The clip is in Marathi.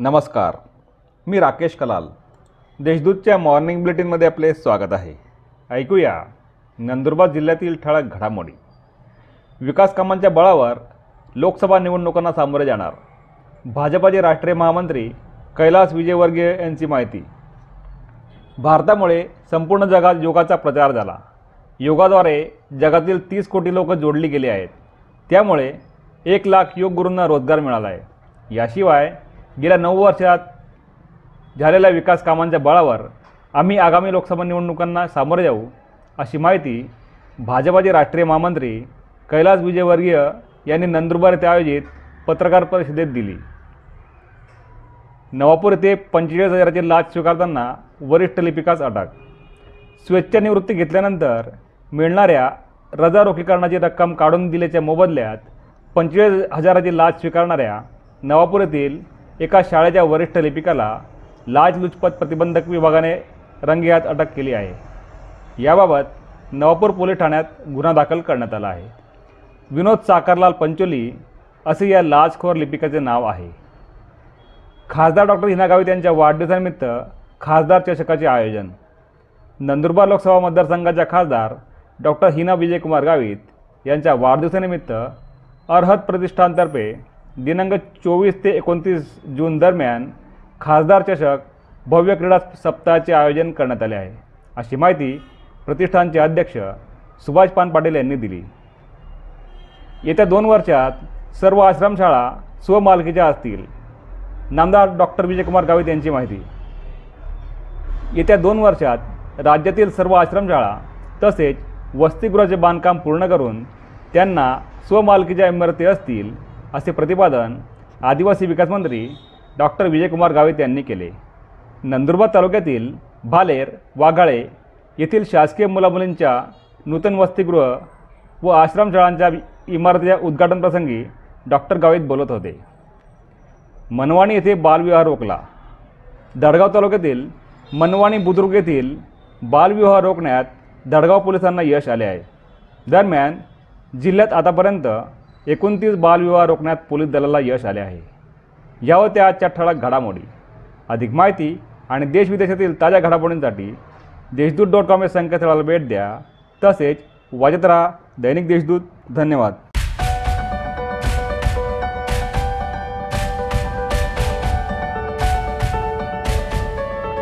नमस्कार. मी राकेश कलाल. देशदूतच्या मॉर्निंग बुलेटिनमध्ये आपले स्वागत आहे. ऐकूया नंदुरबार जिल्ह्यातील ठळक घडामोडी. विकास कामांच्या बळावर लोकसभा निवडणुकांना सामोरे जाणार. भाजपाचे राष्ट्रीय महामंत्री कैलास विजयवर्गीय यांची माहिती. भारतामुळे संपूर्ण जगात योगाचा प्रचार झाला. योगाद्वारे जगातील तीस कोटी लोक जोडली गेली आहेत. त्यामुळे एक लाख योग गुरूंना रोजगार मिळाला आहे. याशिवाय गेल्या नऊ वर्षात झालेल्या विकास कामांच्या बळावर आम्ही आगामी लोकसभा निवडणुकांना सामोरे जाऊ अशी माहिती भाजपाचे राष्ट्रीय महामंत्री कैलास विजयवर्गीय यांनी नंदुरबार येथे आयोजित पत्रकार परिषदेत दिली. नवापूर येथे पंचेचाळीस हजाराची लाच स्वीकारताना वरिष्ठ लिपिकास अटक. स्वेच्छानिवृत्ती घेतल्यानंतर मिळणाऱ्या रजा रोखीकरणाची रक्कम काढून दिल्याच्या मोबदल्यात पंचेचाळीस हजाराची लाच स्वीकारणाऱ्या नवापूर येथील एका शाळेच्या वरिष्ठ लिपिकाला लाचलुचपत प्रतिबंधक विभागाने रंगेहात अटक केली आहे. याबाबत नवापूर पोलीस ठाण्यात गुन्हा दाखल करण्यात आला आहे. विनोद साकारलाल पंचोली असे या लाचखोर लिपिकाचे नाव आहे. खासदार डॉक्टर हिना गावित यांच्या वाढदिवसानिमित्त खासदार चषकाचे आयोजन. नंदुरबार लोकसभा मतदारसंघाच्या खासदार डॉक्टर हिना विजयकुमार गावित यांच्या वाढदिवसानिमित्त अर्हत प्रतिष्ठानतर्फे दिनांक चोवीस ते एकोणतीस जून दरम्यान खासदार चषक भव्य क्रीडा सप्ताहाचे आयोजन करण्यात आले आहे. अशी माहिती प्रतिष्ठानचे अध्यक्ष सुभाष पान पाटील यांनी दिली. येत्या दोन वर्षात सर्व आश्रमशाळा स्वमालकीच्या असतील. नामदार डॉक्टर विजयकुमार गावित यांची माहिती. येत्या दोन वर्षात राज्यातील सर्व आश्रमशाळा तसेच वसतिगृहाचे बांधकाम पूर्ण करून त्यांना स्वमालकीच्या इमारती असतील. असे प्रतिपादन आदिवासी विकास मंत्री डॉक्टर विजयकुमार गावित यांनी केले. नंदुरबार तालुक्यातील भालेर वाघाळे येथील शासकीय मुलामुलींच्या नूतन वसतिगृह व आश्रमशाळांच्या इमारतीच्या उद्घाटनप्रसंगी डॉक्टर गावित बोलत होते. मनवाणी येथे बालविवाह रोखला. दडगाव तालुक्यातील मनवाणी बुद्रुक येथील बालविवाह रोखण्यात दडगाव पोलिसांना यश आले आहे. दरम्यान जिल्ह्यात आतापर्यंत एकोणतीस बालविवाह रोखण्यात पोलीस दलाला यश आले आहे. यावर त्या आजच्या ठळक घडामोडी अधिक माहिती आणि देशविदेशातील ताज्या घडामोडींसाठी देशदूत डॉट कॉम या संकेतस्थळाला भेट द्या. तसेच वाजत राहा दैनिक देशदूत. धन्यवाद.